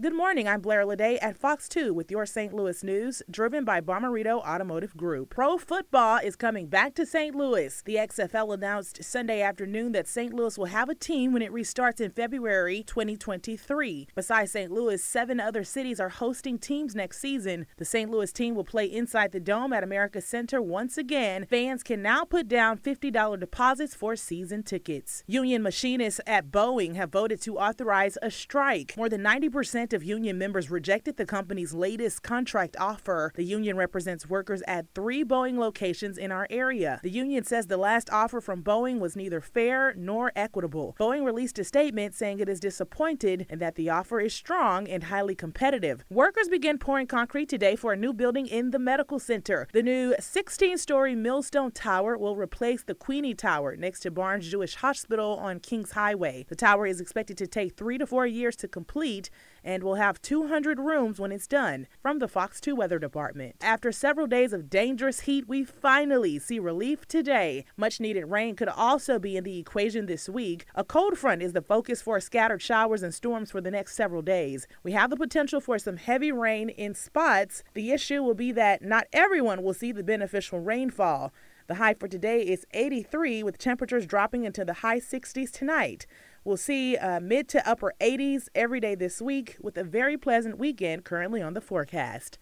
Good morning. I'm Blair Lede at Fox 2 with your St. Louis news, driven by Bomarito Automotive Group. Pro football is coming back to St. Louis. The XFL announced Sunday afternoon that St. Louis will have a team when it restarts in February 2023. Besides St. Louis, seven other cities are hosting teams next season. The St. Louis team will play inside the dome at America Center once again. Fans can now put down $50 deposits for season tickets. Union machinists at Boeing have voted to authorize a strike. More than 90% of union members rejected the company's latest contract offer. The union represents workers at three Boeing locations in our area. The union says the last offer from Boeing was neither fair nor equitable. Boeing released a statement saying it is disappointed and that the offer is strong and highly competitive. Workers began pouring concrete today for a new building in the medical center. The new 16 story Millstone Tower will replace the Queeny Tower next to Barnes Jewish Hospital on Kings Highway. The tower is expected to take three to four years to complete and will have 200 rooms when it's done, from the Fox 2 Weather Department. After several days of dangerous heat, we finally see relief today. Much needed rain could also be in the equation this week. A cold front is the focus for scattered showers and storms for the next several days. We have the potential for some heavy rain in spots. The issue will be that not everyone will see the beneficial rainfall. The high for today is 83, with temperatures dropping into the high 60s tonight. We'll see uh, mid to upper 80s every day this week with a very pleasant weekend currently on the forecast.